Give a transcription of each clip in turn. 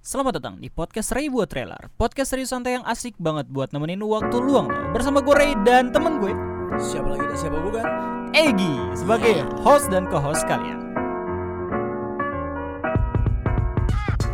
Selamat datang di podcast Ray buat trailer. Podcast serius santai yang asik banget buat nemenin waktu luang lo Bersama gue Ray dan temen gue Siapa lagi dan siapa bukan? Egi Sebagai host dan co-host kalian.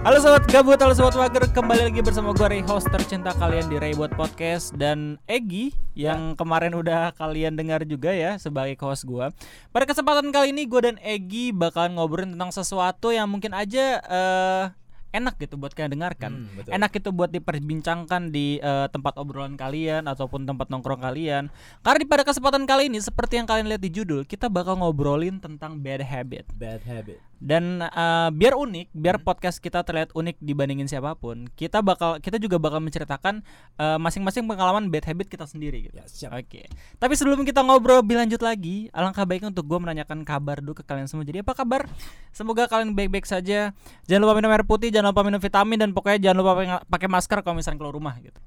Halo sobat gabut, halo sobat mager Kembali lagi bersama gue Ray, host tercinta kalian di Ray buat podcast. Dan Egi yang kemarin udah kalian dengar juga ya sebagai host gue Pada kesempatan kali ini gue dan Egi bakalan ngobrolin tentang sesuatu yang mungkin aja eh, enak gitu buat kalian dengarkan Hmm, betul. Enak itu buat diperbincangkan di eh, tempat obrolan kalian Ataupun tempat nongkrong kalian Karena di pada kesempatan kali ini seperti yang kalian lihat di judul Kita bakal ngobrolin tentang bad habit Bad habit. Dan eh, biar unik, biar podcast kita terlihat unik dibandingin siapa pun, kita bakal kita juga bakal menceritakan eh, masing-masing pengalaman bad habit kita sendiri gitu. Ya, siap. Oke. Tapi sebelum kita ngobrol lebih lanjut lagi, alangkah baiknya untuk gue menanyakan kabar dulu ke kalian semua. Jadi apa kabar? Semoga kalian baik-baik saja. Jangan lupa minum air putih, jangan lupa minum vitamin dan pokoknya jangan lupa pakai masker kalau misalnya keluar rumah gitu.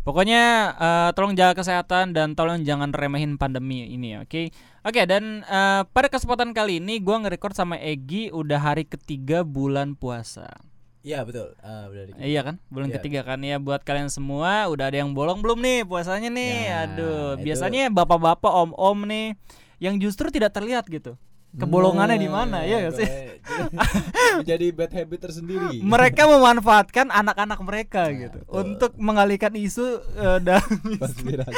Pokoknya eh, tolong jaga kesehatan dan tolong jangan remehin pandemi ini ya, oke? Oke dan eh, pada kesempatan kali ini gua nge-record sama Egi udah hari ketiga bulan puasa. Iya betul. Di- Iya kan? Bulan Iya. ketiga kan ya buat kalian semua udah ada yang bolong belum nih puasanya nih? Nah, Aduh, itu- biasanya bapak-bapak, om-om nih yang justru tidak terlihat gitu. Kebolongannya di mana ya nggak sih? Jadi bad habit tersendiri. Mereka memanfaatkan anak-anak mereka Nah, gitu betul. untuk mengalihkan isu eh, dan Konspirasi.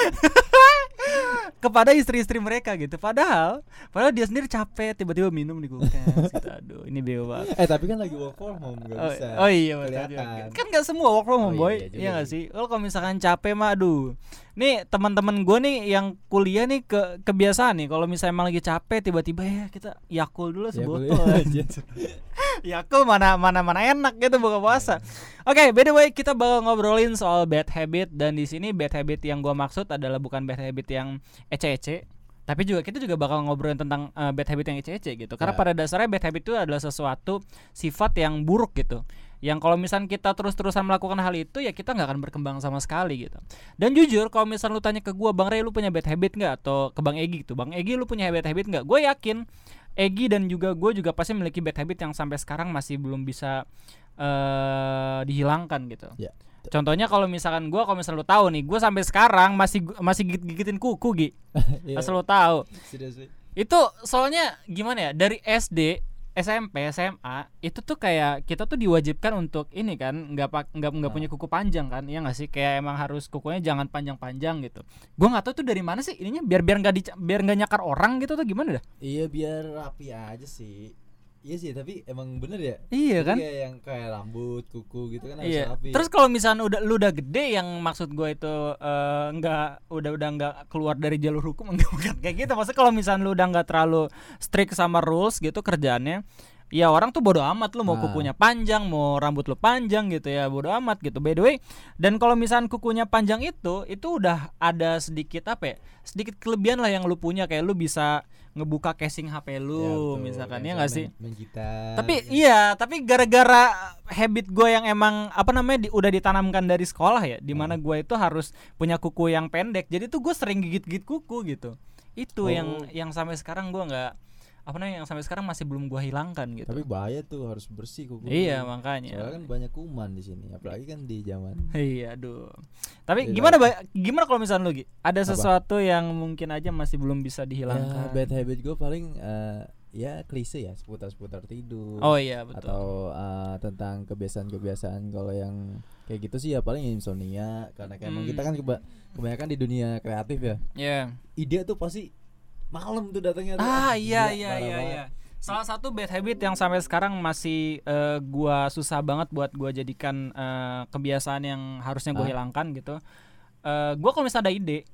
Kepada istri-istri mereka gitu. Padahal, padahal dia sendiri capek tiba-tiba minum di kulkas. gitu. Aduh, ini bego banget. eh tapi kan lagi work from home gak Oh, bisa. oh iya betul kelihatan. Kan gak semua work from home Oh boy iya Iya gak sih. Lo kalau misalkan capek mah aduh Nih teman-teman gue nih yang kuliah nih ke kebiasaan nih Kalau misalnya emang lagi capek tiba-tiba ya kita yakul dulu sebotol aja. aja. Yakul mana mana mana enak gitu buka puasa. Oke, by the way kita bakal ngobrolin soal bad habit dan di sini bad habit yang gua maksud adalah bukan bad habit yang ece-ece, tapi juga kita juga bakal ngobrolin tentang eh, bad habit yang ece-ece gitu. Karena Ya. pada dasarnya bad habit itu adalah sesuatu sifat yang buruk gitu. Yang kalau misalnya kita terus-terusan melakukan hal itu ya kita nggak akan berkembang sama sekali gitu. Dan jujur kalau misalnya lu tanya ke gua Bang Ray lu punya bad habit nggak atau ke Bang Egi gitu. Bang Egi lu punya bad habit nggak? Gue yakin Egi dan juga gue juga pasti memiliki bad habit yang sampai sekarang masih belum bisa eh dihilangkan gitu. Ya. Contohnya kalau misalkan gue kalau misalnya lu tahu nih, gue sampai sekarang masih masih gigit-gigitin kuku Gi. Iya. Asal lu tahu. Seriously. Itu soalnya gimana ya? Dari SD, SMP, SMA itu tuh kayak kita tuh diwajibkan untuk ini kan nggak pak nggak nggak Ah. punya kuku panjang kan? Iya nggak sih? Kayak emang harus kukunya jangan panjang-panjang gitu. Gua nggak tahu tuh dari mana sih ininya biar biar nggak biar nggak nyakar orang gitu tuh gimana dah? Iya biar rapi aja sih. Iya sih tapi emang bener ya. Iya kan? Kayak yang kayak rambut, kuku gitu kan harus Iya. rapi. Terus kalau misalnya udah lu udah gede yang maksud gue itu nggak udah udah nggak keluar dari jalur hukum enggak bukan kayak gitu. Maksudnya kalau misalnya lu udah nggak terlalu strict sama rules gitu kerjaannya, ya orang tuh bodo amat lu mau Ah. kukunya panjang, mau rambut lu panjang gitu ya, bodo amat gitu. By the way, dan kalau misalnya kukunya panjang itu, itu udah ada sedikit apa ya? Sedikit kelebihan lah yang lu punya kayak lu bisa ngebuka casing HP Ya, lu betul. misalkan Kayak ya nggak sih? Main, gitar. Tapi iya, tapi gara-gara habit gue yang emang apa namanya di- udah ditanamkan dari sekolah ya, di mana Hmm. gue itu harus punya kuku yang pendek. Jadi tuh gue sering gigit-gigit kuku gitu. Itu yang Oh. yang sampai sekarang gue nggak apa namanya yang sampai sekarang masih belum gue hilangkan gitu. Tapi bahaya tuh harus bersih kuku. iya Soalnya makanya. kan banyak kuman di sini, apalagi kan di zaman Iya, aduh. Tapi Iya. gimana Ba- gimana kalau misalnya lu Gi? Ada Apa? sesuatu yang mungkin aja masih belum bisa Ya, dihilangkan. bad habit gue paling eh, ya klise ya seputar-seputar tidur. oh iya betul. Atau eh, tentang kebiasaan-kebiasaan kalau yang kayak gitu sih ya paling insomnia karena kayak emang Hmm. kita kan keba- kebanyakan di dunia kreatif ya. Iya. Ide tuh pasti malam tuh datangnya tuh. Ah iya gila, iya iya iya. Salah satu bad habit yang sampai sekarang masih eh, gua susah banget buat gua jadikan eh, kebiasaan yang harusnya gue Ah. hilangkan gitu. Eh gua kalau misalnya ada ide,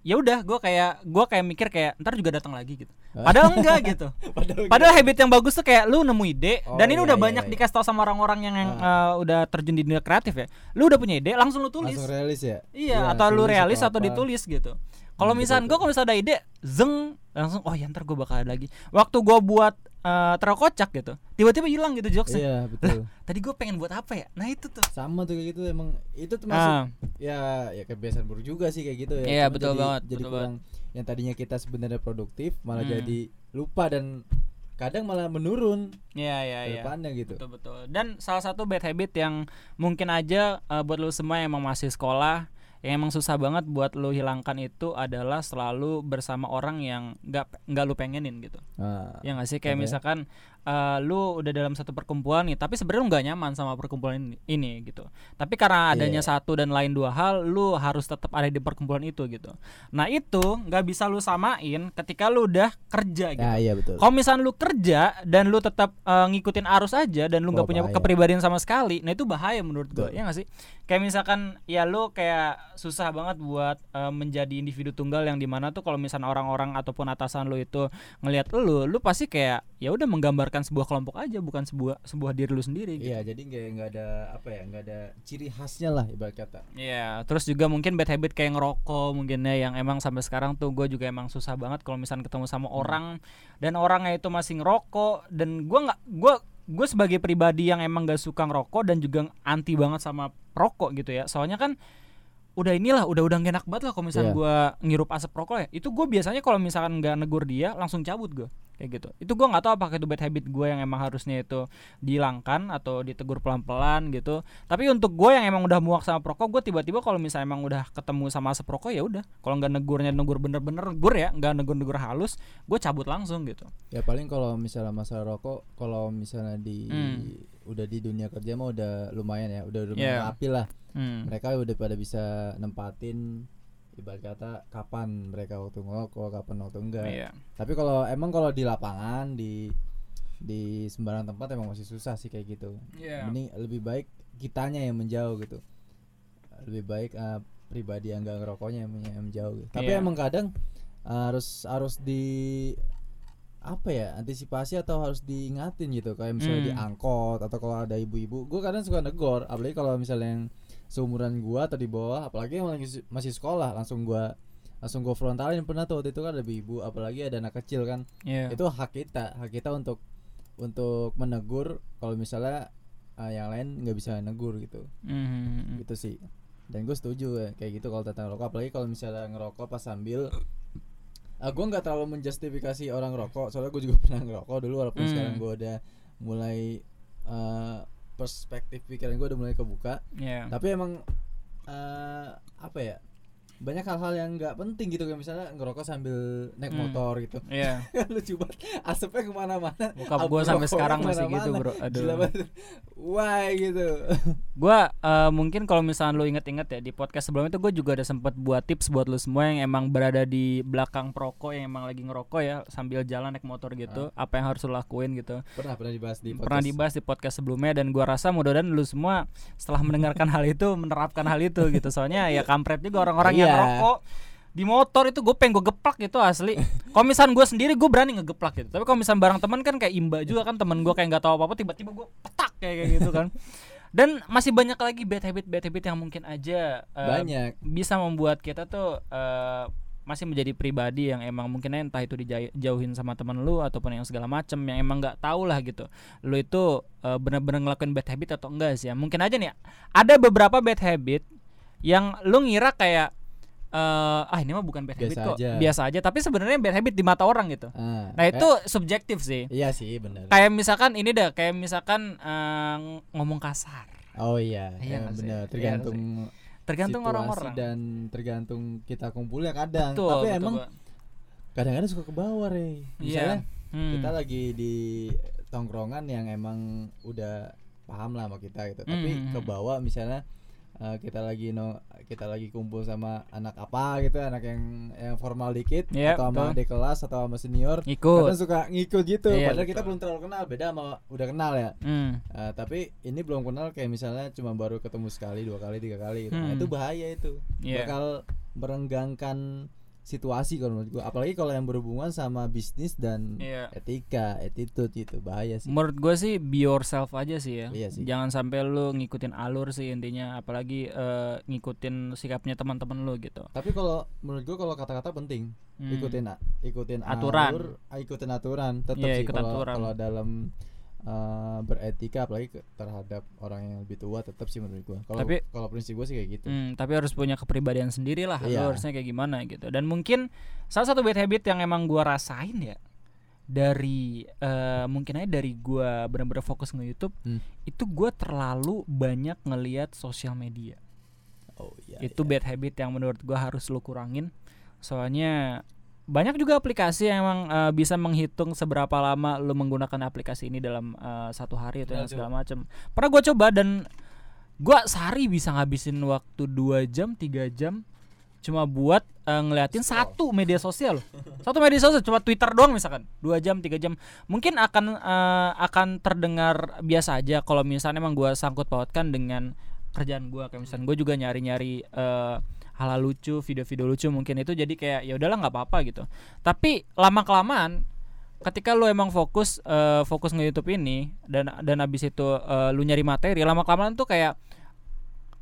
ya udah gua kayak gua kayak mikir kayak ntar juga datang lagi gitu. Ah. Padahal enggak gitu. Padahal, Padahal habit yang bagus tuh kayak lu nemu ide Oh, dan ini iya, udah iya, banyak iya. dikasih tau sama orang-orang yang, yang eh, udah terjun di dunia kreatif ya. Lu udah punya ide, langsung lu tulis. langsung realis ya. Iya, atau lu realis atau apa. ditulis gitu. Kalau Hmm, misalnya gue kalau misalnya ada ide, zeng langsung oh ya ntar gue bakal ada lagi. Waktu gue buat eh terkocak gitu, tiba-tiba hilang gitu jokesnya. Iya, betul. Tadi gue pengen buat apa ya? Nah itu tuh. Sama tuh kayak gitu emang itu termasuk Ah, ya ya kebiasaan buruk juga sih kayak gitu ya. Iya, Cuma betul jadi, banget, Jadi betul kurang yang tadinya kita sebenarnya produktif malah Hmm. jadi lupa dan kadang malah menurun Iya iya iya. depannya gitu Betul betul. Dan salah satu bad habit yang mungkin aja eh, buat lu semua yang emang masih sekolah yang emang susah banget buat lu hilangkan itu adalah selalu bersama orang yang nggak nggak lu pengenin gitu. nah, Ya nggak sih kayak Oke. misalkan eh, lu udah dalam satu perkumpulan nih, tapi sebenarnya lu nggak nyaman sama perkumpulan ini, ini gitu. Tapi karena adanya Iya. satu dan lain dua hal, lu harus tetap ada di perkumpulan itu gitu. Nah itu nggak bisa lu samain ketika lu udah kerja gitu. nah iya betul Kalau misalnya lu kerja dan lu tetap eh, ngikutin arus aja dan lu nggak punya bahaya. kepribadian sama sekali, nah itu bahaya menurut gue. Ya nggak sih? Kayak misalkan ya lu kayak susah banget buat eh, menjadi individu tunggal yang di mana tuh kalau misalnya orang-orang ataupun atasan lu itu ngelihat lu, lu pasti kayak ya udah menggambarkan sebuah kelompok aja bukan sebuah sebuah diri lu sendiri. gitu. iya jadi nggak nggak ada apa ya nggak ada ciri khasnya lah ibarat kata Iya, terus juga mungkin bad habit kayak ngerokok mungkin ya yang emang sampai sekarang tuh gue juga emang susah banget kalau misalnya ketemu sama orang dan orangnya itu masih ngerokok dan gue nggak gue gue sebagai pribadi yang emang gak suka ngerokok dan juga anti banget sama rokok gitu ya soalnya kan udah inilah udah udah enak banget lah kalau misalnya Iya. gue ngirup asap rokok ya itu gue biasanya kalau misalkan nggak negur dia langsung cabut gue kayak gitu itu gue nggak tahu apakah itu bad habit gue yang emang harusnya itu dihilangkan atau ditegur pelan-pelan gitu tapi untuk gue yang emang udah muak sama perokok gue tiba-tiba kalau misalnya emang udah ketemu sama asap rokok ya udah kalau nggak negurnya negur bener-bener negur ya nggak negur-negur halus gue cabut langsung gitu ya paling kalau misalnya masalah rokok kalau misalnya di Hmm. udah di dunia kerja mah udah lumayan ya udah lumayan Iya. rapi lah hmm. mereka udah pada bisa nempatin ibarat kata kapan mereka waktu ngerokok kapan waktu enggak iya tapi kalau emang kalau di lapangan di di sembarang tempat emang masih susah sih kayak gitu Iya. mending lebih baik kitanya yang menjauh gitu lebih baik eh, pribadi yang gak ngerokoknya yang, yang menjauh gitu. tapi Iya. emang kadang eh, harus harus di apa ya antisipasi atau harus diingatin gitu kayak misalnya Hmm. di angkot atau kalau ada ibu-ibu gue kadang suka negor apalagi kalau misalnya yang seumuran gua atau di bawah apalagi yang lagi masih sekolah langsung gua langsung gua frontalin. Pernah tuh waktu itu kan ada ibu apalagi ada anak kecil kan. Iya. Itu hak kita hak kita untuk untuk menegur kalau misalnya uh, yang lain nggak bisa negur gitu. Mhm. gitu sih. Dan gue setuju ya kayak gitu kalau tentang rokok. Apalagi kalau misalnya ngerokok pas sambil uh, gue nggak terlalu menjustifikasi orang rokok soalnya gue juga pernah ngerokok dulu walaupun Hmm. sekarang gue udah mulai uh, perspektif pikiran gue udah mulai kebuka. Iya. Tapi emang eh apa ya banyak hal-hal yang nggak penting gitu kayak misalnya ngerokok sambil naik Hmm. motor gitu. Iya. Lucu banget. Asapnya ke mana-mana. Bokap Abu gue sampai sekarang masih gitu bro. Gila aduh banget. Why gitu? Gua eh, mungkin kalau misalnya lu inget-inget ya di podcast sebelumnya itu gue juga ada sempat buat tips buat lu semua yang emang berada di belakang perokok yang emang lagi ngerokok ya sambil jalan naik motor gitu apa yang harus lu lakuin gitu. Pernah pernah dibahas di pernah podcast. dibahas di podcast sebelumnya dan gua rasa mudah-mudahan lu semua setelah mendengarkan hal itu menerapkan hal itu gitu. Soalnya ya kampret juga orang-orang yang Iya. ngerokok di motor itu gue pengen gue geplak gitu asli. Kalau misalnya gue sendiri gue berani ngegeplak gitu. Tapi kalau misalnya bareng teman kan kayak imba juga kan temen gue kayak nggak tahu apa apa tiba-tiba gue petak kayak kayak gitu kan. Dan masih banyak lagi bad habit bad habit yang mungkin aja eh, banyak. bisa membuat kita tuh eh, masih menjadi pribadi yang emang mungkin entah itu dijauhin sama teman lu ataupun yang segala macem yang emang nggak tahu lah gitu. Lu itu eh, bener-bener ngelakuin bad habit atau enggak sih? Ya mungkin aja nih ada beberapa bad habit yang lu ngira kayak eh, ah ini mah bukan bad habit Biasa kok. aja. biasa aja tapi sebenarnya bad habit di mata orang gitu. Ah, nah kayak- itu subjektif sih. Iya sih benar kayak misalkan ini dah kayak misalkan eh, ngomong kasar. Oh iya, Iya iya nggak sih? benar Iya tergantung tergantung situasi orang-orang dan tergantung kita kumpulnya kadang. Betul, tapi betul, emang kadang-kadang suka ke bawah Rey. Iya. misalnya Hmm. kita lagi di tongkrongan yang emang udah paham lah sama kita gitu. Tapi Hmm. ke bawah misalnya eh, kita lagi no kita lagi kumpul sama anak apa gitu anak yang yang formal dikit Iya, atau sama adik kelas atau sama senior ikut kadang suka ngikut gitu Iya, padahal kita betul. belum terlalu kenal beda sama udah kenal ya Hmm. Eh, tapi ini belum kenal kayak misalnya cuma baru ketemu sekali dua kali tiga kali gitu. Nah, Hmm. itu bahaya itu Iya. bakal merenggangkan situasi kalau menurut gua apalagi kalau yang berhubungan sama bisnis dan Iya. etika attitude gitu bahaya sih Menurut gue sih be yourself aja sih ya. Iya sih. Jangan sampai lu ngikutin alur sih intinya, apalagi eh, ngikutin sikapnya teman-teman lu gitu. tapi kalau menurut gua kalau kata-kata penting Hmm. ikutin ikutin Aturan. alur, ah, ikutin aturan tetap Iya, sih kalau dalam eh, beretika apalagi ke- terhadap orang yang lebih tua tetap sih menurut gua kalau Tapi- kalau prinsip gua sih kayak gitu Hmm, tapi harus punya kepribadian sendiri lah. Iya. harusnya kayak gimana gitu. Dan mungkin salah satu bad habit yang emang gua rasain ya. dari eh, mungkin aja dari gua bener-bener fokus nge YouTube Hmm. itu gua terlalu banyak ngelihat sosial media Oh iya. itu bad habit yang menurut gua harus lu kurangin soalnya banyak juga aplikasi yang emang eh, bisa menghitung seberapa lama lu menggunakan aplikasi ini dalam eh, satu hari atau Nah, yang segala macam pernah gua coba dan gua sehari bisa ngabisin waktu dua jam tiga jam cuma buat eh, ngeliatin Scroll. satu media sosial. Satu media sosial cuma Twitter doang misalkan. Dua jam tiga jam. Mungkin akan eh, akan terdengar biasa aja kalau misalnya emang gua sangkut pautkan dengan kerjaan gua. Kayak misalnya gue juga nyari nyari hal-hal lucu video-video lucu mungkin itu jadi kayak ya udahlah nggak apa-apa gitu. Tapi lama kelamaan ketika lu emang fokus eh, fokus nge YouTube ini dan dan abis itu eh, lu nyari materi lama kelamaan tuh kayak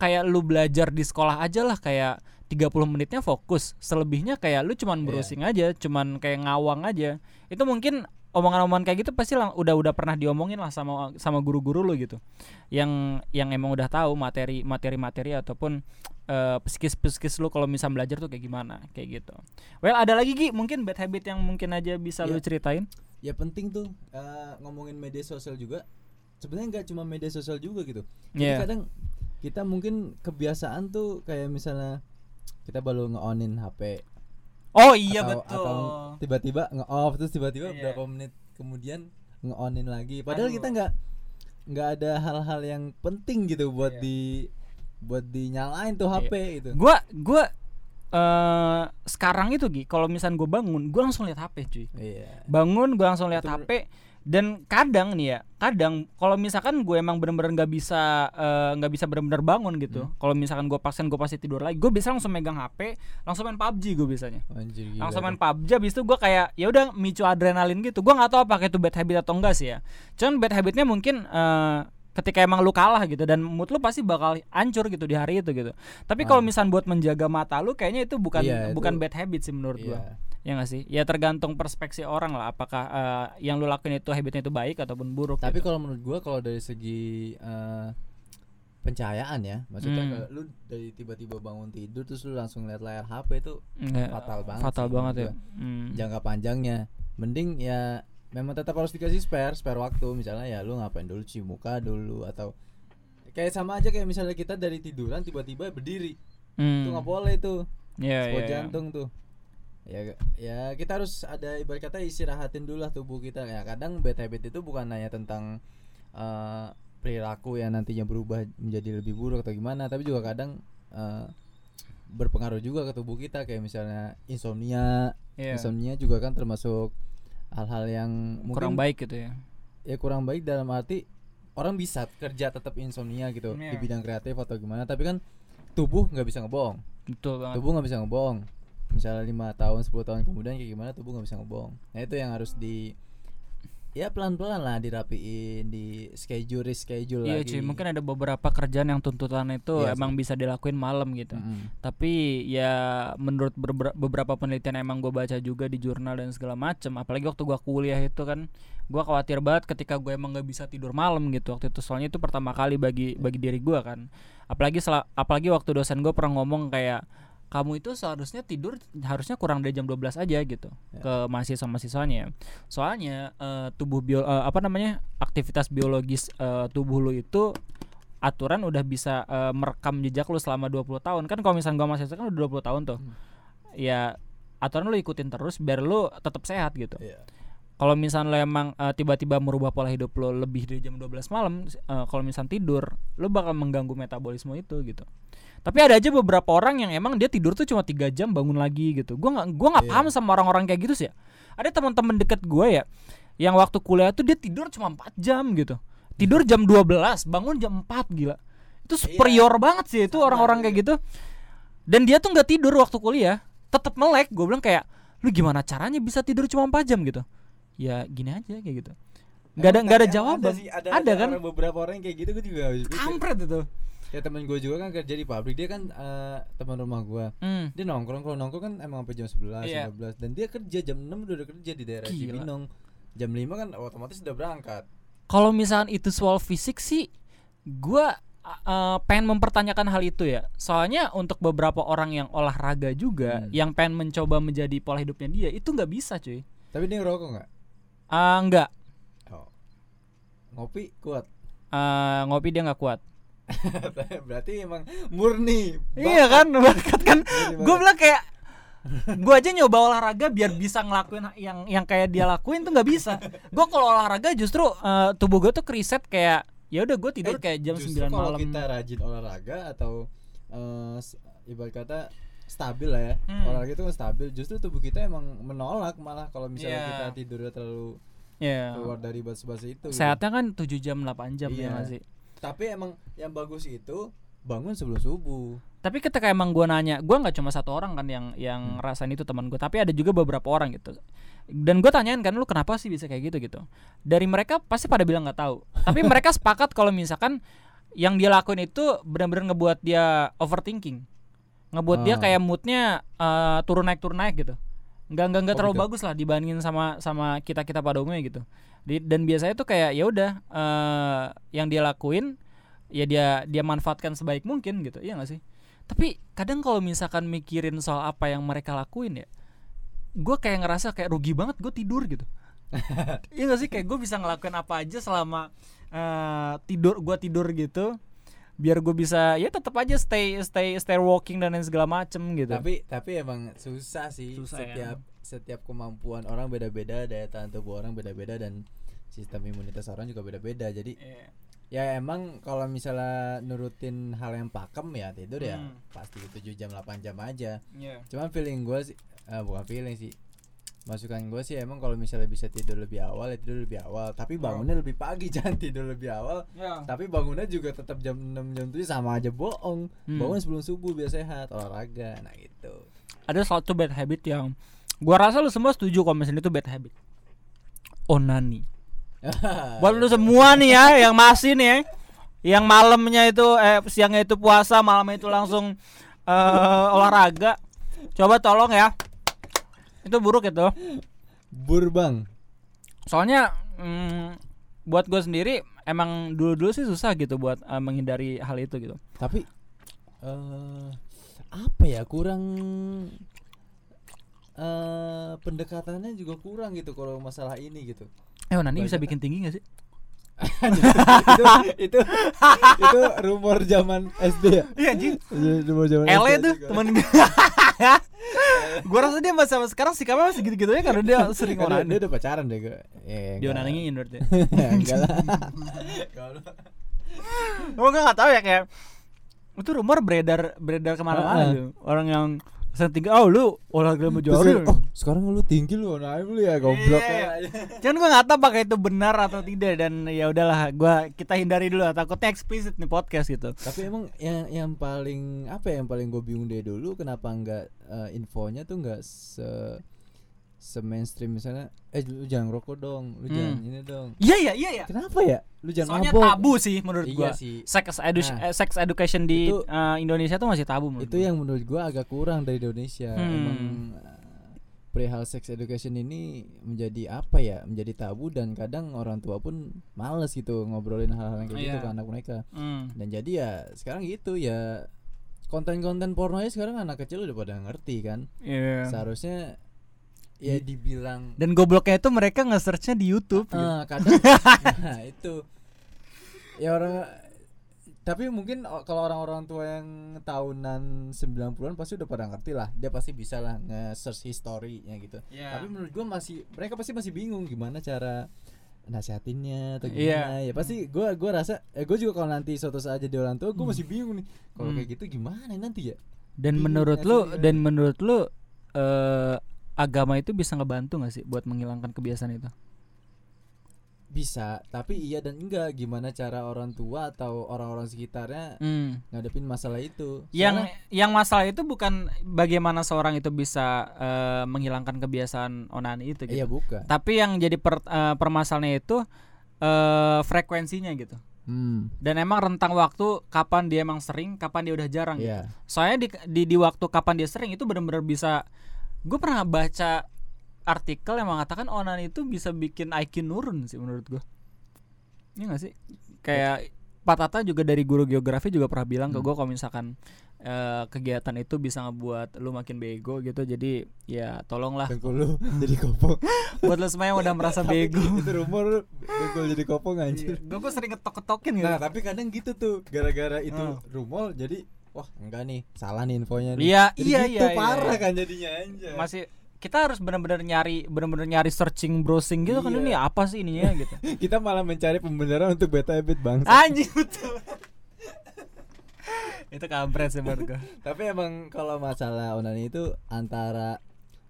kayak lu belajar di sekolah aja lah kayak 30 menitnya fokus. Selebihnya kayak lu cuman Iya. browsing aja cuman kayak ngawang aja. Itu mungkin omongan-omongan kayak gitu pasti lang- udah udah pernah diomongin lah sama sama guru-guru lu gitu. Yang yang emang udah tahu materi materi materi ataupun eh, psikis psikis lu kalau misal belajar tuh kayak gimana kayak gitu well ada lagi Gi mungkin bad habit yang mungkin aja bisa lu Iya. ceritain ya penting tuh eh, ngomongin media sosial juga sebenarnya nggak cuma media sosial juga gitu jadi Iya. kadang kita mungkin kebiasaan tuh kayak misalnya kita baru nge-onin HP oh iya atau, betul atau tiba-tiba nge-off terus tiba-tiba Iya. beberapa menit kemudian nge-onin lagi padahal Aduh. kita nggak nggak ada hal-hal yang penting gitu buat Iya. di buat dinyalain tuh HP gitu. Gua gua eh sekarang itu Gi kalau misal gue bangun gue langsung lihat HP cuy. Iya. Bangun gue langsung lihat Itu HP dan kadang nih ya kadang kalau misalkan gue emang bener-bener nggak bisa eh, nggak bisa bener-bener bangun gitu Hmm. kalau misalkan gue paksain gue pasti tidur lagi gue bisa langsung megang HP langsung main PUBG gue biasanya. Anjir gila langsung main. PUBG abis itu gue kayak ya udah micu adrenalin gitu. Gue nggak tahu apakah itu bad habit atau enggak sih ya. Cuman bad habitnya mungkin eh, ketika emang lu kalah gitu dan mood lu pasti bakal hancur gitu di hari itu gitu tapi kalau Ah. misalnya buat menjaga mata lu kayaknya itu bukan Iya, bukan itu- bad habit sih menurut gue Iya. ya nggak sih ya tergantung perspektif orang lah apakah eh, yang lu lakuin itu habitnya itu baik ataupun buruk Tapi gitu. kalau menurut gua kalau dari segi eh, pencahayaan ya, maksudnya Hmm. kalau lu dari tiba-tiba bangun tidur terus lu langsung lihat layar HP itu Nggak, fatal banget fatal banget ya Hmm. jangka panjangnya. Mending ya memang tetap harus dikasih spare, spare waktu misalnya ya lu ngapain dulu cuci muka dulu atau kayak sama aja kayak misalnya kita dari tiduran tiba-tiba berdiri. Hmm. Itu nggak boleh itu. Spot iya, iya. jantung tuh. Ya ya kita harus ada ibarat kata istirahatin dulu lah tubuh kita. Ya kadang bad habit itu bukan hanya tentang eh, perilaku yang nantinya berubah menjadi lebih buruk atau gimana, tapi juga kadang eh, berpengaruh juga ke tubuh kita kayak misalnya insomnia. Iya. Insomnia juga kan termasuk hal-hal yang kurang mungkin baik gitu ya? Ya kurang baik dalam arti orang bisa kerja tetap insomnia gitu di Iya. bidang kreatif atau gimana, tapi kan tubuh nggak bisa ngebohong. Betul banget. Tubuh nggak bisa ngebohong. Misalnya lima tahun 10 tahun kemudian kayak gimana tubuh nggak bisa ngebohong. Nah itu yang harus di ya pelan pelan lah dirapiin di schedule reschedule Iya lagi cuy, mungkin ada beberapa kerjaan yang tuntutan itu Iya emang bisa dilakuin malam gitu. Mm-mm. Tapi ya menurut beberapa penelitian emang gue baca juga di jurnal dan segala macem. Apalagi waktu gua kuliah itu kan, gua khawatir banget ketika gue emang gak bisa tidur malam gitu waktu itu. Soalnya itu pertama kali bagi bagi diri gua kan. Apalagi apalagi waktu dosen gue pernah ngomong kayak kamu itu seharusnya tidur harusnya kurang dari jam 12 aja gitu Ya. ke mahasiswa-mahasiswanya. Soalnya eh, tubuh bio eh, apa namanya? aktivitas biologis eh, tubuh lu itu aturan udah bisa eh, merekam jejak lu selama 20 tahun. Kan kalau misalnya gua mahasiswa kan udah 20 tahun tuh. Hmm. Ya aturan lu ikutin terus biar lu tetap sehat gitu. Iya. Kalau misalnya lu emang eh, tiba-tiba merubah pola hidup lu lebih dari jam 12 malam, eh, kalau misalnya tidur, lu bakal mengganggu metabolisme itu gitu. Tapi ada aja beberapa orang yang emang dia tidur tuh cuma tiga jam bangun lagi gitu. Gua nggak gua nggak Iya. paham sama orang-orang kayak gitu sih. ya. Ada teman-teman deket gue ya yang waktu kuliah tuh dia tidur cuma 4 jam gitu. Tidur jam 12, bangun jam 4 gila. Itu superior banget sih itu orang-orang kayak gitu. Dan dia tuh nggak tidur waktu kuliah, tetap melek. Gue bilang kayak, "Lu gimana caranya bisa tidur cuma 4 jam gitu?" Ya gini aja kayak gitu. Gak ada nggak ada jawaban. sih, ada, Ada kan? orang- beberapa orang yang kayak gitu gue juga habis. Kampret itu. ya temen gue juga kan kerja di pabrik dia kan eh, teman rumah gue Hmm. dia nongkrong kalau nongkrong kan emang sampai jam 11 Iya. 12 dan dia kerja jam 6 udah, udah kerja di daerah Gila. Cibinong jam 5 kan otomatis udah berangkat Kalau misalnya itu soal fisik sih, gua uh, pengen mempertanyakan hal itu ya. Soalnya untuk beberapa orang yang olahraga juga, Hmm. yang pengen mencoba menjadi pola hidupnya dia, itu nggak bisa cuy. tapi dia ngerokok nggak Ah, enggak. Oh. Ngopi kuat. Eh, ngopi dia nggak kuat. Berarti emang murni. Iya kan, bakat kan. Gue bakat. bilang kayak gue aja nyoba olahraga biar bisa ngelakuin yang yang kayak dia lakuin tuh nggak bisa. Gue kalau olahraga justru eh, tubuh gue tuh kriset kayak ya udah gue tidur Eh, kayak jam justru 9 kalau malam. kita rajin olahraga atau s- ibarat kata stabil lah ya. Hmm. Olahraga itu kan stabil. Justru tubuh kita emang menolak malah kalau misalnya Iya. kita tidurnya terlalu Iya. keluar dari batas-batas itu. gitu. Sehatnya kan 7 jam 8 jam ya Iya. nggak sih. Tapi emang yang bagus itu bangun sebelum subuh. Tapi ketika emang gue nanya, gue nggak cuma satu orang kan yang yang ngerasain itu teman gue, tapi ada juga beberapa orang gitu. Dan gue tanyain kan lu kenapa sih bisa kayak gitu gitu. Dari mereka pasti pada bilang nggak tahu. Tapi mereka sepakat kalau misalkan yang dia lakuin itu benar-benar ngebuat dia overthinking, ngebuat dia Ah. kayak moodnya eh, turun naik turun naik gitu. Nggak nggak nggak Oh, terlalu gitu. bagus lah dibandingin sama sama kita kita pada umumnya gitu. Di- dan biasanya tuh kayak ya udah eh, yang dia lakuin ya dia dia manfaatkan sebaik mungkin gitu iya gak sih tapi kadang kalau misalkan mikirin soal apa yang mereka lakuin ya gue kayak ngerasa kayak rugi banget gue tidur gitu iya gak sih kayak gue bisa ngelakuin apa aja selama eh, tidur gue tidur gitu biar gue bisa ya tetap aja stay stay stay walking dan lain segala macem gitu Tapi tapi emang susah sih. Susah ya. setiap setiap kemampuan orang beda-beda, daya tahan tubuh orang beda-beda dan sistem imunitas orang juga beda-beda. Jadi Iya. ya emang kalau misalnya nurutin hal yang pakem ya tidur ya Hmm. pasti 7 jam 8 jam aja. Iya. Cuman feeling gue sih eh, bukan feeling sih. Masukan gue sih emang kalau misalnya bisa tidur lebih awal ya tidur lebih awal, tapi Oh. bangunnya lebih pagi jangan tidur lebih awal. Iya. Tapi bangunnya juga tetap jam 6 jam 7 sama aja bohong. Hmm. Bangun sebelum subuh biar sehat, olahraga. Nah, gitu. ada satu bad habit yang gua rasa lu semua setuju kalau misalnya itu bad habit onani buat lu semua nih ya yang masih nih ya, yang malamnya itu eh siangnya itu puasa malamnya itu langsung eh, olahraga coba tolong ya itu buruk itu Bur bang. soalnya mm, buat gue sendiri emang dulu dulu sih susah gitu buat eh, menghindari hal itu gitu Tapi eh apa ya kurang eh pendekatannya juga kurang gitu kalau masalah ini gitu. eh onani bisa bikin tinggi gak sih itu itu itu rumor zaman SD ya. iya anjing Iya, rumor zaman Ele SD tuh temen gue Gue rasa dia masih sampai sekarang sikapnya masih gitu-gitu ya Karena dia sering Kan dia, udah pacaran deh gue. Ya, Dia enggak. onaniin berarti Ya, enggak lah. Gue gak tau ya kayak Itu rumor beredar beredar ke mana-mana Heeh. gitu Orang yang sering tinggi Oh lu olahraga sama dia, oh sekarang lu tinggi lu naik lu ya goblok Iya. ya. Cuman gue gak tau apakah itu benar atau tidak Dan ya udahlah gua kita hindari dulu Takutnya eksplisit nih podcast gitu Tapi emang yang yang paling apa ya yang paling gue bingung dari dulu kenapa enggak infonya tuh enggak se se mainstream misalnya eh lu jangan rokok dong, lu Hmm. jangan ini dong. Iya iya iya iya Kenapa ya? Lu jangan Soalnya mabok. tabu sih menurut Iya gua sih. Sex, edu Nah. eh, sex education di Itu- eh, Indonesia tuh masih tabu menurut Itu gua. yang menurut gua agak kurang dari Indonesia. Hmm. Emang eh, perihal sex education ini menjadi apa ya? Menjadi tabu dan kadang orang tua pun males gitu ngobrolin hal-hal yang kayak gitu Iya. ke anak mereka. Hmm. Dan jadi ya sekarang gitu ya konten-konten porno aja sekarang anak kecil udah pada ngerti kan. Iya. Seharusnya ya dibilang Dan gobloknya itu mereka nge-searchnya di YouTube. gitu. Ah, kadang nah itu ya orang tapi mungkin o- kalau orang-orang tua yang tahunan 90-an pasti udah pada ngerti lah dia pasti bisa lah nge-search historinya gitu Iya. tapi menurut gua masih mereka pasti masih bingung gimana cara nasihatinnya atau Iya. gimana ya pasti gua gua rasa eh gua juga kalau nanti suatu saat jadi orang tua gua masih bingung nih kalau Hmm. kayak gitu gimana nanti ya Dan Bingung menurut lu ya? dan menurut lu eh agama itu bisa ngebantu gak sih buat menghilangkan kebiasaan itu? bisa tapi iya dan enggak gimana cara orang tua atau orang-orang sekitarnya Hmm. ngadepin masalah itu Yang Soalnya- yang masalah itu bukan bagaimana seorang itu bisa eh, menghilangkan kebiasaan onani itu gitu. Iya bukan. Tapi yang jadi per, eh, permasalahannya itu eh frekuensinya gitu. Hmm. Dan emang rentang waktu kapan dia emang sering, kapan dia udah jarang gitu. Iya. Soalnya di, di di waktu kapan dia sering itu benar-benar bisa gue pernah baca artikel yang mengatakan onani itu bisa bikin IQ nurun sih menurut gue. Iya gak sih? Kayak Pak Tata juga dari guru geografi juga pernah bilang ke Hmm. gue kalau misalkan eh, kegiatan itu bisa ngebuat lu makin bego gitu jadi ya tolonglah Dengkul lu jadi kopong. buat lu semua yang udah merasa bego itu rumor dengkul jadi kopong anjir. gue gue sering ketok-ketokin gitu Nah, tapi kadang gitu tuh gara-gara itu Hmm. rumor jadi wah enggak nih, salah nih infonya nih. Iya, Jadi iya, gitu, iya, parah iya. kan jadinya anjir. masih kita harus benar-benar nyari benar-benar nyari searching browsing gitu kan Iya. ini apa sih ininya gitu Kita malah mencari pembenaran untuk beta habit bang. anjing betul itu kampret sih menurut gua Tapi emang kalau masalah onani itu antara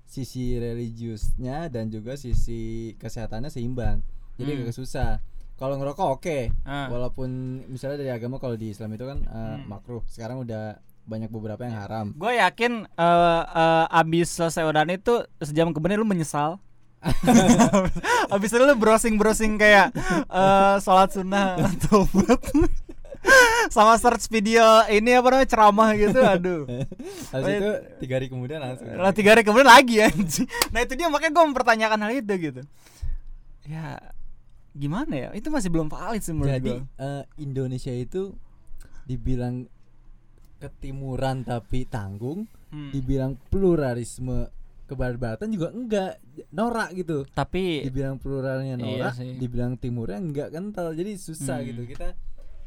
sisi religiusnya dan juga sisi kesehatannya seimbang. Jadi Hmm. agak susah. Kalau ngerokok oke, Ah. walaupun misalnya dari agama kalau di Islam itu kan eh, Hmm. makruh. Sekarang udah banyak beberapa yang haram. gue yakin eh eh, abis selesai udan itu sejam kemudian lu menyesal abis itu lu browsing browsing kayak eh sholat sunnah tobat sama search video ini apa namanya ceramah gitu aduh Habis itu tiga hari kemudian langsung. lah tiga hari kemudian lagi anjing nah itu dia makanya gue mempertanyakan hal itu gitu ya gimana ya itu masih belum valid sih menurut Jadi gue eh, Indonesia itu dibilang ketimuran tapi tanggung, Hmm. dibilang pluralisme kebarat-baratan juga enggak norak gitu. tapi Dibilang pluralnya Iya norak, sih. dibilang timurnya enggak kental. Jadi susah Hmm. gitu. Kita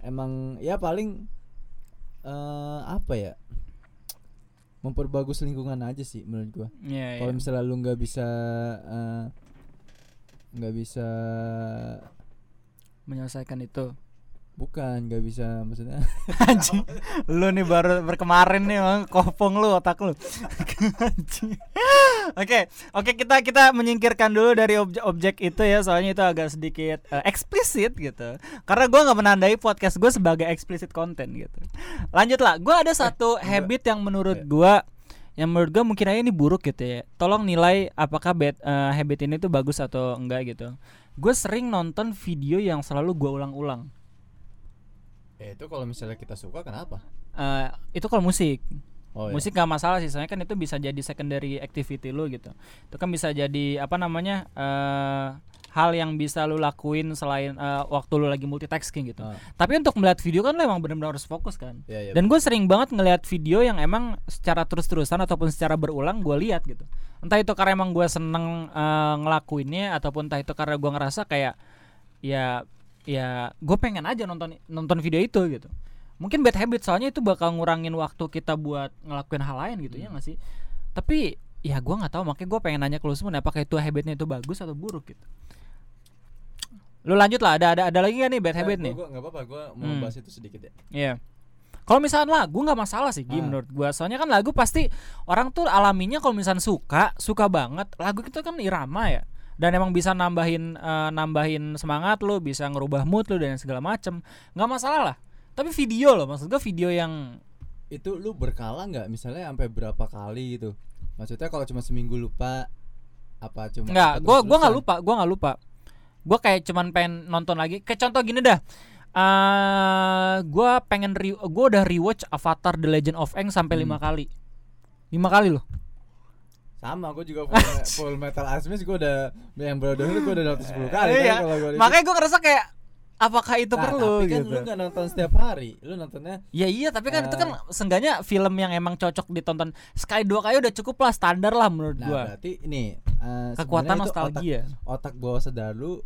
emang ya paling eh apa ya? Memperbagus lingkungan aja sih menurut gua. ya, Kalau ya. misalnya lu nggak bisa eh, nggak bisa menyelesaikan itu bukan nggak bisa maksudnya anjing lu nih baru berkemarin nih emang kopong lu otak lu Anjing. oke oke kita kita menyingkirkan dulu dari objek-objek itu ya soalnya itu agak sedikit eh, eksplisit gitu karena gua nggak menandai podcast gue sebagai eksplisit konten gitu lanjut lah gue ada satu enggak. habit yang menurut Iya. Yang menurut gue mungkin aja ini buruk gitu ya. Tolong nilai apakah bad, eh, habit ini tuh bagus atau enggak gitu. Gue sering nonton video yang selalu gua ulang-ulang. Ya itu kalau misalnya kita suka kenapa? Eh, itu kalau musik oh iya. musik gak masalah sih soalnya kan itu bisa jadi secondary activity lu gitu. Itu kan bisa jadi apa namanya eh hal yang bisa lu lakuin selain eh, waktu lu lagi multitasking gitu. Ah, tapi untuk melihat video kan lu emang benar-benar harus fokus kan. Iya, iya. dan gue sering banget ngelihat video yang emang secara terus-terusan ataupun secara berulang gue lihat gitu. Entah itu karena emang gue seneng eh, ngelakuinnya ataupun entah itu karena gue ngerasa kayak ya ya gue pengen aja nonton nonton video itu gitu mungkin bad habit soalnya itu bakal ngurangin waktu kita buat ngelakuin hal lain gitu ya nggak sih tapi ya gue nggak tahu makanya gue pengen nanya ke lu semua apakah itu habitnya itu bagus atau buruk gitu lu lanjut lah ada ada ada lagi gak nih bad habit Nah, nih gua, gua nggak apa-apa gua mau Hmm. bahas itu sedikit ya Iya. Kalau misalnya lagu nggak masalah sih, Gi, Ah. menurut gua. Soalnya kan lagu pasti orang tuh alaminya kalau misalnya suka, suka banget. Lagu itu kan irama ya. Dan emang bisa nambahin eh, nambahin semangat lu, bisa ngerubah mood lu dan segala macem nggak masalah lah. Tapi video loh, maksud gua video yang itu lu berkala nggak misalnya sampai berapa kali gitu maksudnya kalau cuma seminggu lupa apa cuma nggak, gua gua nggak lupa, gua nggak lupa. Gua kayak cuman pengen nonton lagi. Kayak contoh gini dah. eh gua pengen re gua udah rewatch Avatar The Legend of Aang sampai Hmm. lima kali. Lima kali loh. sama gue juga full, full metal asmis gue udah yang baru denger gue udah nonton 10 kali Iya. kan Makanya gue ngerasa kayak apakah itu Nah, perlu tapi kan gitu. lu nggak nonton setiap hari lu nontonnya Ya iya, tapi kan itu Eh. kan seenggaknya film yang emang cocok ditonton sekali dua kali udah cukup lah standar lah menurut nah gua. berarti ini eh, Kekuatan itu nostalgia. otak, otak bawah sadar lu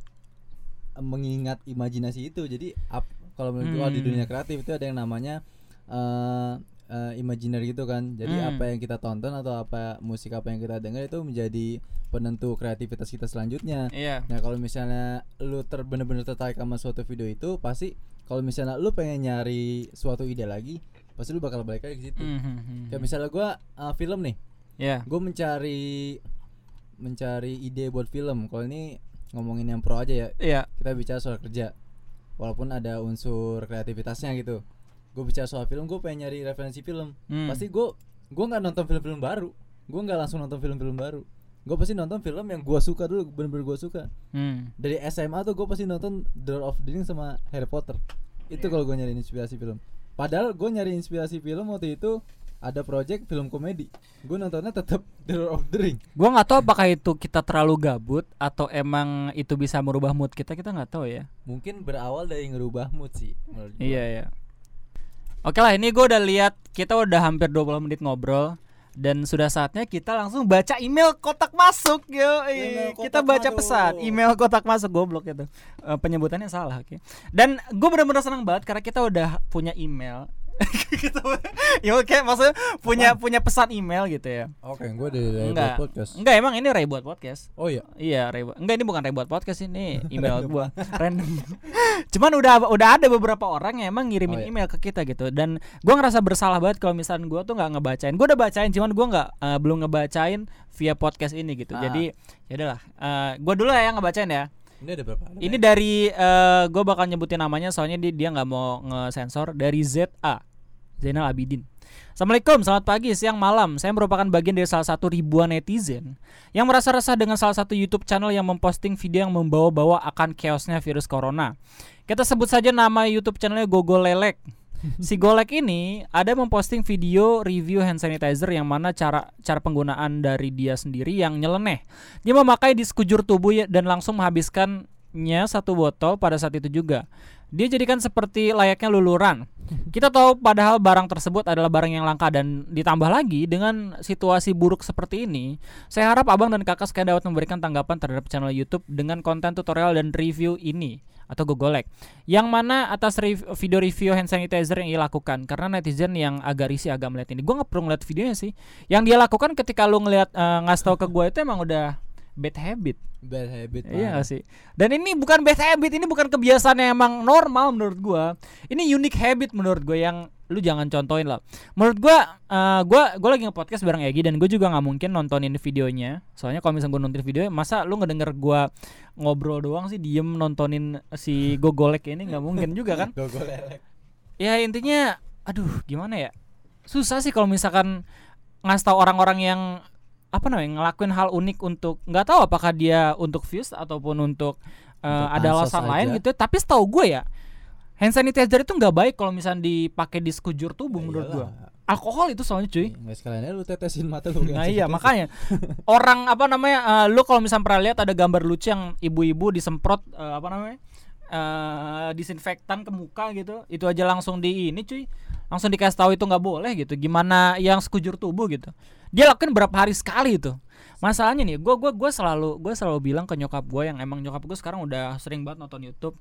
eh, mengingat imajinasi itu jadi ap- kalau menurut gua di Hmm. dunia kreatif itu ada yang namanya eh eh, imaginer gitu kan jadi Hmm. apa yang kita tonton atau apa musik apa yang kita dengar itu menjadi penentu kreativitas kita selanjutnya Iya. Nah kalau misalnya lu ter bener-bener tertarik sama suatu video itu pasti kalau misalnya lu pengen nyari suatu ide lagi pasti lu bakal balik lagi ke situ. Mhm. Kayak misalnya gua uh, film nih, Ya. gue mencari mencari ide buat film. Kalau ini ngomongin yang pro aja ya, Iya. kita bicara soal kerja. Walaupun ada unsur kreativitasnya gitu. Gue bicara soal film, gue pengen nyari referensi film. Hmm. Pasti gue gue nggak nonton film-film baru. Gue nggak langsung nonton film-film baru. Gue pasti nonton film yang gue suka dulu, bener-bener gue suka Hmm. dari SMA tuh gue pasti nonton The Lord of the Rings sama Harry Potter itu Iya. kalau gue nyari inspirasi film padahal gue nyari inspirasi film waktu itu ada project film komedi gue nontonnya tetap The Lord of the Ring Gua nggak tahu apakah itu kita terlalu gabut atau emang itu bisa merubah mood kita kita nggak tahu ya. mungkin berawal dari ngerubah mood sih menurut gua. Iya ya. Oke lah, ini gue udah lihat kita udah hampir 20 menit ngobrol dan sudah saatnya kita langsung baca email kotak masuk yo. Kita baca masuk. pesan email kotak masuk goblok itu. Eh, penyebutannya salah, oke. Dan gue benar-benar senang banget karena kita udah punya email. gitu. ya oke, maksudnya punya punya pesan email gitu ya. oke gue dari dari Enggak. podcast Enggak, emang ini Ray buat podcast. oh iya Iya, Ray. buat- Enggak, ini bukan Ray buat podcast ini email gua. Random. Cuman udah udah ada beberapa orang yang emang ngirimin Oh, iya. email ke kita gitu dan gua ngerasa bersalah banget kalau misalnya gua tuh nggak ngebacain. Gua udah bacain cuman gua nggak eh, belum ngebacain via podcast ini gitu. Ah. Jadi ya udahlah. Eh, gua dulu ya yang ngebacain ya. Ini ada berapa Ada Ini banyak. dari eh gue bakal nyebutin namanya soalnya dia dia nggak mau ngesensor dari ZA Zainal Abidin. Assalamualaikum, selamat pagi, siang, malam. Saya merupakan bagian dari salah satu ribuan netizen yang merasa resah dengan salah satu YouTube channel yang memposting video yang membawa-bawa akan chaosnya virus corona. Kita sebut saja nama YouTube channelnya Gogo Lelek. Si Golek ini ada memposting video review hand sanitizer yang mana cara cara penggunaan dari dia sendiri yang nyeleneh. Dia memakai di sekujur tubuh ya- dan langsung menghabiskannya satu botol pada saat itu juga. Dia jadikan seperti layaknya luluran. Kita tahu padahal barang tersebut adalah barang yang langka dan ditambah lagi dengan situasi buruk seperti ini, saya harap abang dan kakak sekalian dapat memberikan tanggapan terhadap channel YouTube dengan konten tutorial dan review ini atau gogolek. Yang mana atas rev- video review hand sanitizer yang ia lakukan karena netizen yang agak risih agak melihat ini. Gue nggak perlu ngeliat videonya sih. Yang dia lakukan ketika lu ngeliat eh, ngasih tau ke gue itu emang udah bad habit. bad habit Iya gak sih? Dan ini bukan bad habit, ini bukan kebiasaan yang emang normal menurut gua. Ini unique habit menurut gue yang lu jangan contohin lah. Menurut gua eh, gua gua lagi nge-podcast bareng Egi dan gue juga nggak mungkin nontonin videonya. Soalnya kalau misalnya gue nonton videonya, masa lu ngedenger gua ngobrol doang sih diem nontonin si Gogolek ini nggak mungkin juga kan? Gogo lelek Ya intinya aduh gimana ya? Susah sih kalau misalkan ngasih tahu orang-orang yang apa namanya ngelakuin hal unik untuk nggak tahu apakah dia untuk views ataupun untuk, uh, Untuk ada alasan aja. lain gitu tapi setahu gue ya hand sanitizer itu nggak baik kalau misalnya dipakai di sekujur tubuh menurut gue alkohol itu soalnya cuy. Nggak sekalian aja lu tetesin mata lu Nah iya makanya. Orang apa namanya eh, lu kalau misalnya pernah lihat ada gambar lucu yang ibu-ibu disemprot eh, apa namanya eh disinfektan ke muka gitu. Itu aja langsung di ini cuy. Langsung dikasih tahu itu nggak boleh gitu. Gimana yang sekujur tubuh gitu. Dia lakukan berapa hari sekali itu. Masalahnya nih gue gua gua selalu gue selalu bilang ke nyokap gue yang emang nyokap gue sekarang udah sering banget nonton YouTube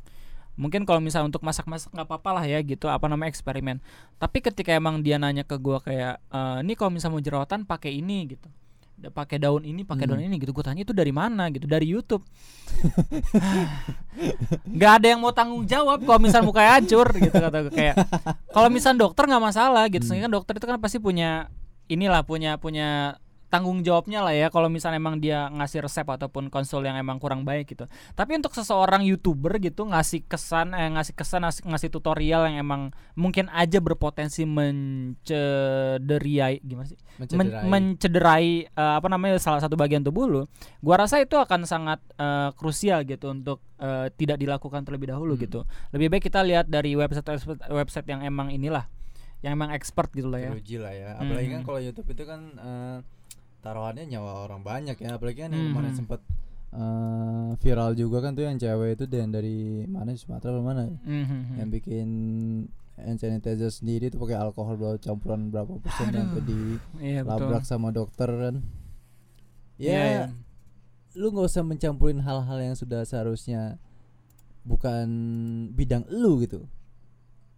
mungkin kalau misalnya untuk masak-masak nggak apa-apa lah ya gitu apa namanya eksperimen. Tapi ketika emang dia nanya ke gua kayak "Eh, ini kalau misalnya mau jerawatan pakai ini gitu. Pakai daun ini pakai daun Hmm. ini gitu. Gue tanya itu dari mana? gitu. Dari YouTube. Nggak ada yang mau tanggung jawab kalau misalnya mukanya hancur gitu kata gue kayak kalau misalnya dokter nggak masalah gitu. Hmm. kan dokter itu kan pasti punya inilah punya punya tanggung jawabnya lah ya kalau misalnya emang dia ngasih resep ataupun konsul yang emang kurang baik gitu. Tapi untuk seseorang youtuber gitu ngasih kesan eh ngasih kesan ngasih, ngasih tutorial yang emang mungkin aja berpotensi mencederai gimana sih? Men- mencederai. mencederai eh, apa namanya salah satu bagian tubuh lu gua rasa itu akan sangat eh, krusial gitu untuk eh, tidak dilakukan terlebih dahulu Hmm. gitu. Lebih baik kita lihat dari website website yang emang inilah yang emang expert gitu lah ya. Teruji lah ya. Apalagi kan Mhm. kalau YouTube itu kan eh, taruhannya nyawa orang banyak ya apalagi kan yang kemarin Mhm. sempat eh, viral juga kan tuh yang cewek itu dan dari mana Sumatera atau mana Mhm. yang bikin hand sanitizer sendiri tuh pakai alkohol berapa campuran berapa persen Aduh, sampai di iya betul labrak sama dokter kan ya Iya, iya. lu nggak usah mencampurin hal-hal yang sudah seharusnya bukan bidang lu gitu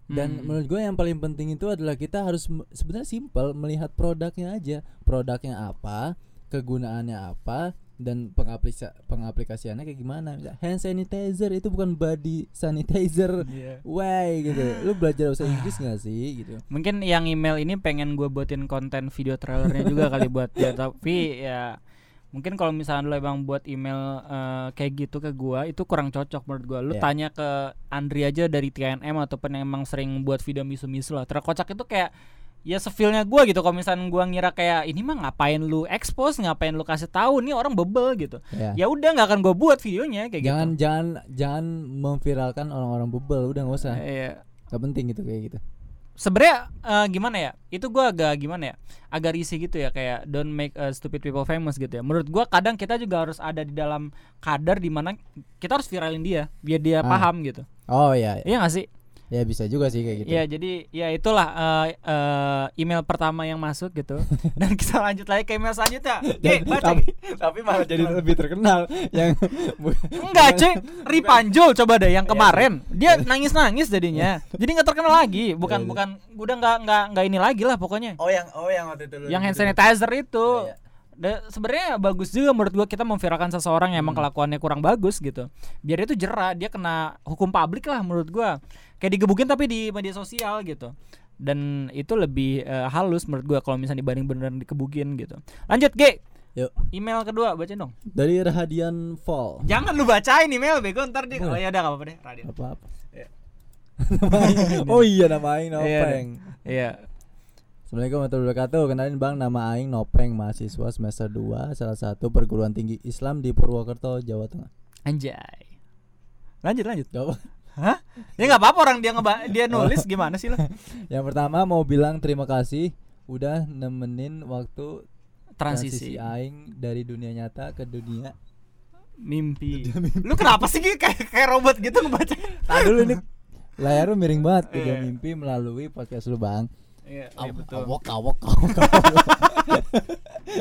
dan Hmm. menurut gue yang paling penting itu adalah kita harus sebenarnya simpel melihat produknya aja. Produknya apa kegunaannya apa dan pengaplika pengaplikasiannya kayak gimana. Misal, hand sanitizer itu bukan body sanitizer. Iya. Why gitu. Lu belajar bahasa Inggris gak sih gitu? Mungkin yang email ini pengen gue buatin konten video trailernya juga kali buat dia tapi ya mungkin kalau misalnya lo emang buat email eh, kayak gitu ke gua itu kurang cocok menurut gua. Lu Iya. tanya ke Andri aja dari TNM ataupun yang emang sering buat video misu-misu lah. Terkocak itu kayak ya sefilnya gua gitu. Kalau misalnya gua ngira kayak ini mah ngapain lu expose ngapain lu kasih tahu? Nih orang bebel gitu. Ya ya udah nggak akan gua buat videonya kayak jangan gitu jangan jangan memviralkan orang-orang bebel. Udah nggak usah. Iya. Nggak penting gitu kayak gitu sebenarnya eh, gimana ya itu gua agak gimana ya agak risih gitu ya kayak don't make uh, stupid people famous gitu ya. Menurut gua kadang kita juga harus ada di dalam kadar di mana kita harus viralin dia biar dia Ah. paham gitu. Oh iya, iya gak sih ya bisa juga sih kayak gitu. Iya jadi ya itulah eh, eh, email pertama yang masuk gitu. Dan kita lanjut lagi ke email selanjutnya. Oke Dan- baca tapi, tapi malah jadi lebih terkenal yang Enggak cuy. Ripanjul coba deh yang Iya kemarin. Dia nangis-nangis jadinya. Jadi nggak terkenal lagi. Bukan Iya, iya. bukan Udah nggak nggak nggak ini lagi lah pokoknya. Oh yang oh yang waktu itu Yang hand gitu. sanitizer itu. Iya. Da- sebenarnya bagus juga menurut gua kita memviralkan seseorang yang emang Hmm. kelakuannya kurang bagus gitu. Biar dia tuh jerah dia kena hukum publik lah menurut gua kayak digebukin tapi di media sosial gitu dan itu lebih eh, halus menurut gua kalau misalnya dibanding beneran dikebukin gitu lanjut G Yuk. email kedua baca dong Dari Rahadian Fall. jangan lu bacain email bego ntar dia oh ya udah gak apa-apa deh Radio Apa apa? Iya. oh iya nama Aing Iya, Nopeng. iya Assalamualaikum warahmatullahi wabarakatuh. Kenalin Bang, nama Aing Nopeng, mahasiswa semester 2 salah satu perguruan tinggi Islam di Purwokerto, Jawa Tengah. anjay lanjut lanjut Jawab. Hah? Ya nggak apa-apa orang dia ngeba dia nulis gimana sih lo? Yang pertama mau bilang terima kasih udah nemenin waktu Transisi, Aing dari dunia nyata ke dunia. mimpi. Lu kenapa sih kayak kayak robot gitu ngebaca? Tadi dulu ini layar lu miring banget ke Iya. mimpi melalui podcast lu Bang. Iya, Awok, betul. awok, awok, awok, awok.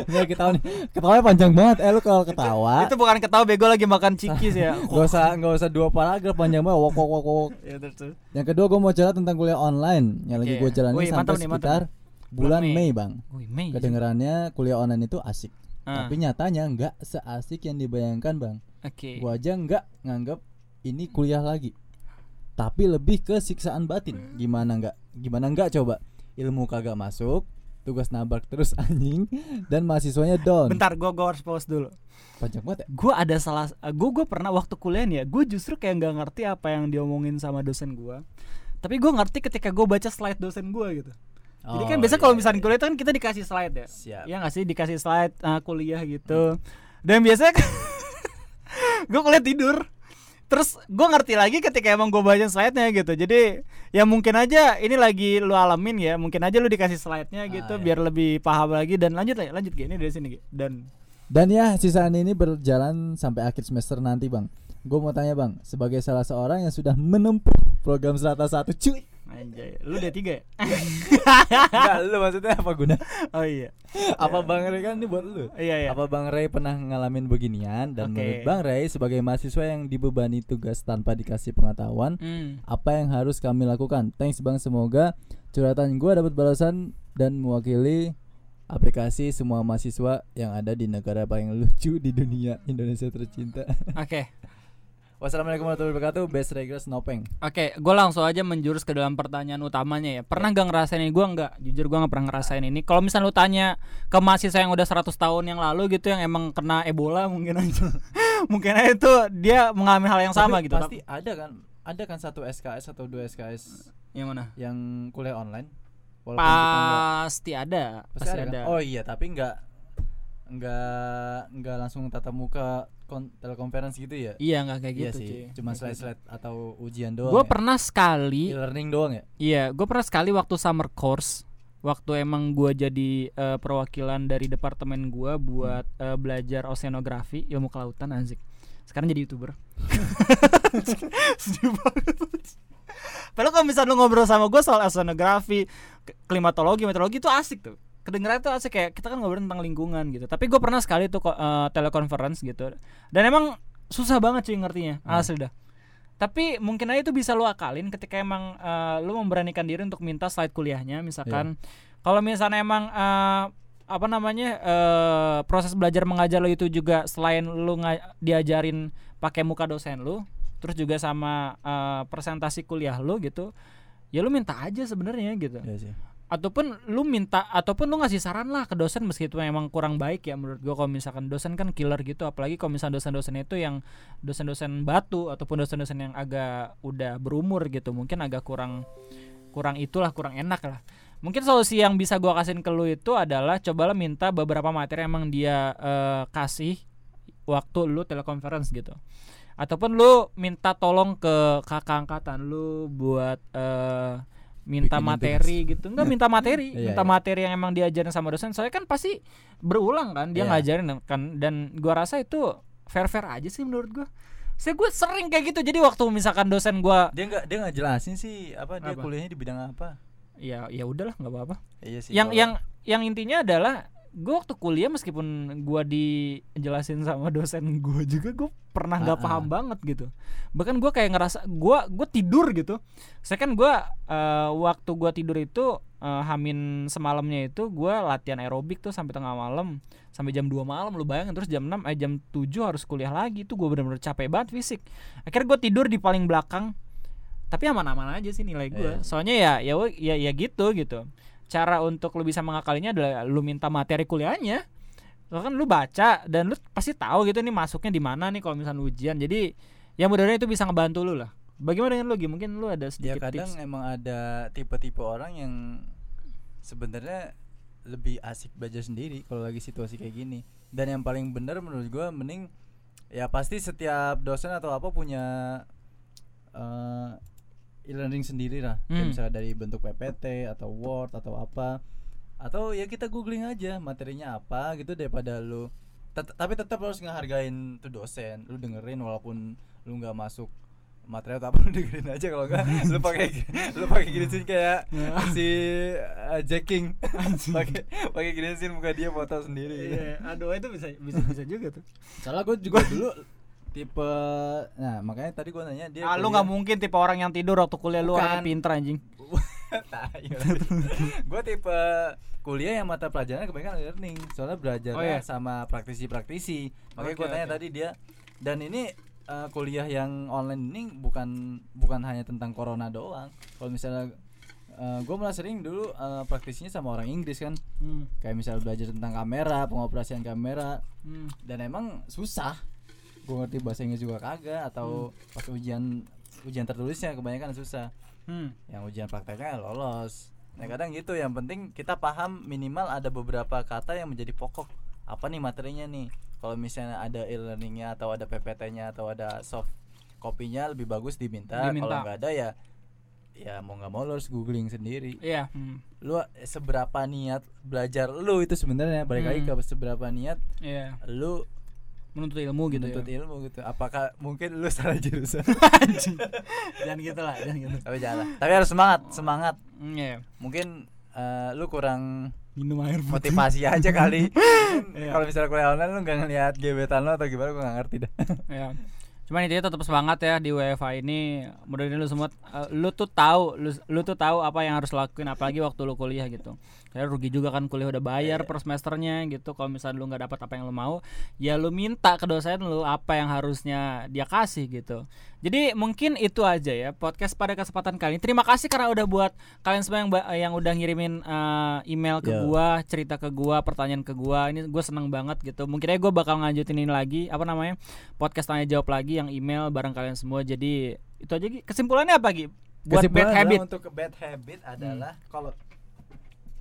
Nggak ketawa nih. Ketawanya panjang banget. Eh lu kalau ketawa Itu bukan ketawa bego lagi makan cikis ya. Gak usah gak usah dua paragraf panjang banget wok wok wok wok. Ya terus. Yang kedua gue mau cerita tentang kuliah online yang lagi gue jalani Wih, sampai mantap sekitar bulan Mei. Mei bang. Wih, Mei. Kedengarannya kuliah online itu asik, Ah, tapi nyatanya nggak seasik yang dibayangkan bang. Oke. Gue aja nggak nganggap ini kuliah lagi, tapi lebih ke siksaan batin. Gimana nggak? Gimana nggak coba? Ilmu kagak masuk, tugas nabrak terus anjing, dan mahasiswanya down. Bentar, gua gua harus pause dulu. Panjang banget ya? Gua ada salah gua gua pernah waktu kuliah nih ya, gua justru kayak nggak ngerti apa yang diomongin sama dosen gua. Tapi gua ngerti ketika gua baca slide dosen gua gitu. Jadi kan Oh, biasa iya, kalau misalnya iya. kuliah itu kan kita dikasih slide ya. Siap. Iya nggak sih dikasih slide uh, kuliah gitu. Dan biasanya gue kuliah tidur. Terus gue ngerti lagi ketika emang gue baca slide-nya gitu. Jadi ya mungkin aja ini lagi lu alamin ya. Mungkin aja lu dikasih slide-nya gitu iya. biar lebih paham lagi dan lanjut lah, lanjut gini dari sini. Dan Dan ya sisaan ini berjalan sampai akhir semester nanti bang Gue mau tanya bang Sebagai salah seorang yang sudah menempuh program Serata satu cuy anjay, lu udah tiga ya? Enggak lu maksudnya apa guna oh iya. Apa bang Ray kan ini buat lu Iya iya. Apa bang Ray pernah ngalamin beginian Dan Oke. menurut bang Ray sebagai mahasiswa yang dibebani tugas tanpa dikasih pengetahuan Hmm. Apa yang harus kami lakukan Thanks bang semoga curhatan gue dapat balasan Dan mewakili aplikasi semua mahasiswa yang ada di negara paling lucu di dunia Indonesia tercinta Oke. Wassalamualaikum warahmatullahi wabarakatuh. Best Regress Nopeng. Oke, gue langsung aja menjurus ke dalam pertanyaan utamanya ya. Pernah gak ngerasain ini? Gue nggak, jujur gue nggak pernah ngerasain ini. Kalau misalnya lu tanya ke mahasiswa yang udah 100 tahun yang lalu gitu, yang emang kena Ebola mungkin aja, mungkin aja itu dia mengalami hal yang sama Tapi gitu. Pasti ada kan? Ada kan satu SKS atau dua SKS yang mana? yang kuliah online? Walaupun nggak- Pasti ada, pasti pasti ada. ada. kan? Oh iya, tapi enggak enggak enggak langsung tatap muka kon- telekonferensi gitu ya? Iya nggak kayak iya gitu sih. cuy. Cuma Nggak kayak slide-slide atau ujian gitu. doang. Gue ya? pernah sekali, E-learning doang ya? iya, gue pernah sekali waktu summer course, waktu emang gue jadi eh, perwakilan dari departemen gue buat eh, belajar oceanografi, ilmu kelautan, anjing. Sekarang jadi youtuber. Sedih banget. Padahal kalau misalnya lu ngobrol sama gue soal oceanografi, klimatologi, meteorologi itu asik tuh. Kedengeran tuh asik kayak kita kan ngobrol tentang lingkungan gitu. Tapi gue pernah sekali tuh ko- eh, teleconference gitu. Dan emang susah banget cuy ngertinya, Hmm. asli dah. Tapi mungkin aja itu bisa lu akalin ketika emang eh, lu memberanikan diri untuk minta slide kuliahnya misalkan. Kalau misalnya emang eh, apa namanya eh, proses belajar mengajar lo itu juga selain lu nga- diajarin pakai muka dosen lu, terus juga sama eh, presentasi kuliah lu gitu, ya lu minta aja sebenarnya gitu. Sih. Ataupun lu minta ataupun lu ngasih saran lah ke dosen meskipun emang kurang baik ya menurut gua kalau misalkan dosen kan killer gitu. Apalagi kalau misalnya dosen-dosen itu yang dosen-dosen batu ataupun dosen-dosen yang agak udah berumur gitu. Mungkin agak kurang kurang itulah kurang enak lah. Mungkin solusi yang bisa gua kasihin ke lu itu adalah cobalah minta beberapa materi emang dia eh, kasih waktu lu telekonferensi gitu. Ataupun lu minta tolong ke kakak angkatan lu buat eh, minta Bikinin materi gitu enggak minta materi Iya, minta iya. materi yang emang diajarin sama dosen soalnya kan pasti berulang kan dia Iya. ngajarin kan dan gua rasa itu fair fair aja sih menurut gua saya gue sering kayak gitu jadi waktu misalkan dosen gua Dia nggak dia nggak jelasin sih apa dia Apa? kuliahnya di bidang apa. ya ya udahlah nggak apa-apa Iya sih. yang yang yang intinya adalah gue waktu kuliah meskipun gua dijelasin sama dosen gue juga gue pernah nggak Ah, paham ah. banget gitu. Bahkan gue kayak ngerasa gue gue tidur gitu. Saya kan gue waktu gua tidur itu eh, hamin semalamnya itu gue latihan aerobik tuh sampai tengah malam sampai jam 2 malam lu bayangin terus jam 6 eh jam 7 harus kuliah lagi. Itu gue bener-bener capek banget fisik. Akhirnya gue tidur di paling belakang tapi aman-aman aja sih nilai gue Iya. soalnya ya ya ya ya gitu gitu cara untuk lu bisa mengakalinya adalah lu minta materi kuliahnya. Lo kan lu baca dan lu pasti tahu gitu nih masuknya di mana nih kalau misalnya ujian. Jadi ya mudah-mudahan itu bisa ngebantu lu lah. Bagaimana dengan lu Gi? mungkin lu ada ya sedikit kadang tips. emang ada tipe-tipe orang yang sebenarnya lebih asik belajar sendiri kalau lagi situasi kayak gini. Dan yang paling benar menurut gua mending ya pasti setiap dosen atau apa punya eh, e-learning sendiri lah. Kayak Hmm. misalnya dari bentuk PPT atau Word atau apa. Atau ya kita googling aja materinya apa gitu daripada lu tet- tapi tetap harus ngehargain tuh dosen. Lu dengerin walaupun lu nggak masuk materi atau apa lu dengerin aja. Kalau enggak lu pakai lu pakai gini sih kayak si uh, Jacking pakai pakai gini sih muka dia foto sendiri. Iya, aduh itu bisa bisa bisa juga tuh. Soalnya gue juga dulu tipe nah makanya tadi gua nanya dia ah, lu nggak mungkin tipe orang yang tidur waktu kuliah lu Bukan. pinter anjing gue tipe kuliah yang mata pelajarannya kebanyakan learning soalnya belajar Oh, iya. sama praktisi-praktisi makanya Oke, gue tanya oke. tadi dia dan ini uh, kuliah yang online ini bukan bukan hanya tentang corona doang kalau misalnya gue malah sering dulu uh, praktisinya sama orang Inggris kan hmm. kayak misalnya belajar tentang kamera pengoperasian kamera Hmm. dan emang susah gue ngerti bahasa Inggris juga kagak atau pas ujian ujian tertulisnya kebanyakan susah. Hmm. yang ujian prakteknya lolos. Nah kadang gitu. Yang penting kita paham minimal ada beberapa kata yang menjadi pokok. Apa nih materinya nih? Kalau misalnya ada e-learningnya atau ada PPT-nya atau ada soft kopinya lebih bagus diminta, Diminta. kalau nggak ada ya ya mau nggak mau lo harus googling sendiri. Iya hmm. lu eh, seberapa niat belajar lu itu sebenarnya. Balik lagi ke Hmm. seberapa niat iya. lu menuntut ilmu gitu menuntut ya ilmu gitu. Apakah mungkin lu salah jurusan? Jangan gitu lah jangan gitu. Tapi jangan lah. tapi harus semangat semangat. Hmm, iya. mungkin eh, lu kurang minum air putih. motivasi aja kali. Iya. kalau misalnya kuliah online lu nggak ngeliat gebetan lo atau gimana gue nggak ngerti dah. Ya cuman intinya tetap semangat ya di WFA ini. Mudah-mudahan lu semua eh, lu tuh tahu lu, lu tuh tahu apa yang harus lakuin apalagi waktu lu kuliah gitu. Karena rugi juga kan kuliah udah bayar per semesternya gitu. Kalau misalnya lu nggak dapat apa yang lu mau ya lu minta ke dosen lu apa yang harusnya dia kasih gitu jadi mungkin itu aja ya podcast pada kesempatan kali ini. Terima kasih karena udah buat kalian semua yang yang udah ngirimin eh, email ke Yo. gua cerita ke gua pertanyaan ke gua. Ini gue seneng banget gitu. Mungkin aja gue bakal lanjutin ini lagi apa namanya podcast tanya jawab lagi yang email bareng kalian semua. Jadi itu aja Gi. kesimpulannya apa Gi? buat Kesimpulan bad habit. untuk ke bad habit adalah kalau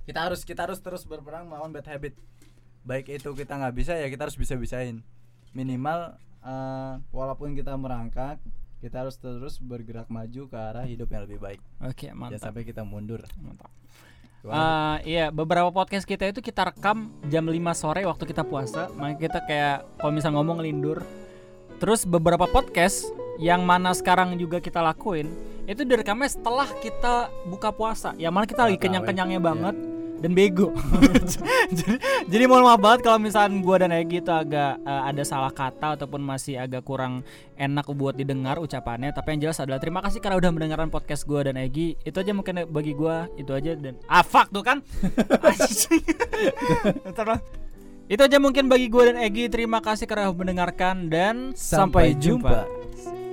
kita harus kita harus terus berperang melawan bad habit. Baik itu kita nggak bisa ya kita harus bisa bisain minimal eh, walaupun kita merangkak kita harus terus bergerak maju ke arah hidup yang lebih baik. Oke jangan mantap. sampai kita mundur. Mantap? Eh, iya beberapa podcast kita itu kita rekam jam 5 sore waktu kita puasa. Makanya kita kayak kalau misal ngomong ngelindur terus beberapa podcast yang mana sekarang juga kita lakuin itu direkamnya setelah kita buka puasa. Yang mana kita lagi Tarawih. kenyang-kenyangnya Iya. Dan bego. Jadi jadi mohon maaf banget kalau misalnya gua dan Egi itu agak eh, ada salah kata ataupun masih agak kurang enak buat didengar ucapannya. Tapi yang jelas adalah terima kasih karena udah mendengarkan podcast gua dan Egi. Itu aja mungkin bagi gua itu aja dan ah fuck tuh kan. Itu aja mungkin bagi gua dan Egi. Terima kasih karena udah mendengarkan dan sampai, jumpa. jumpa.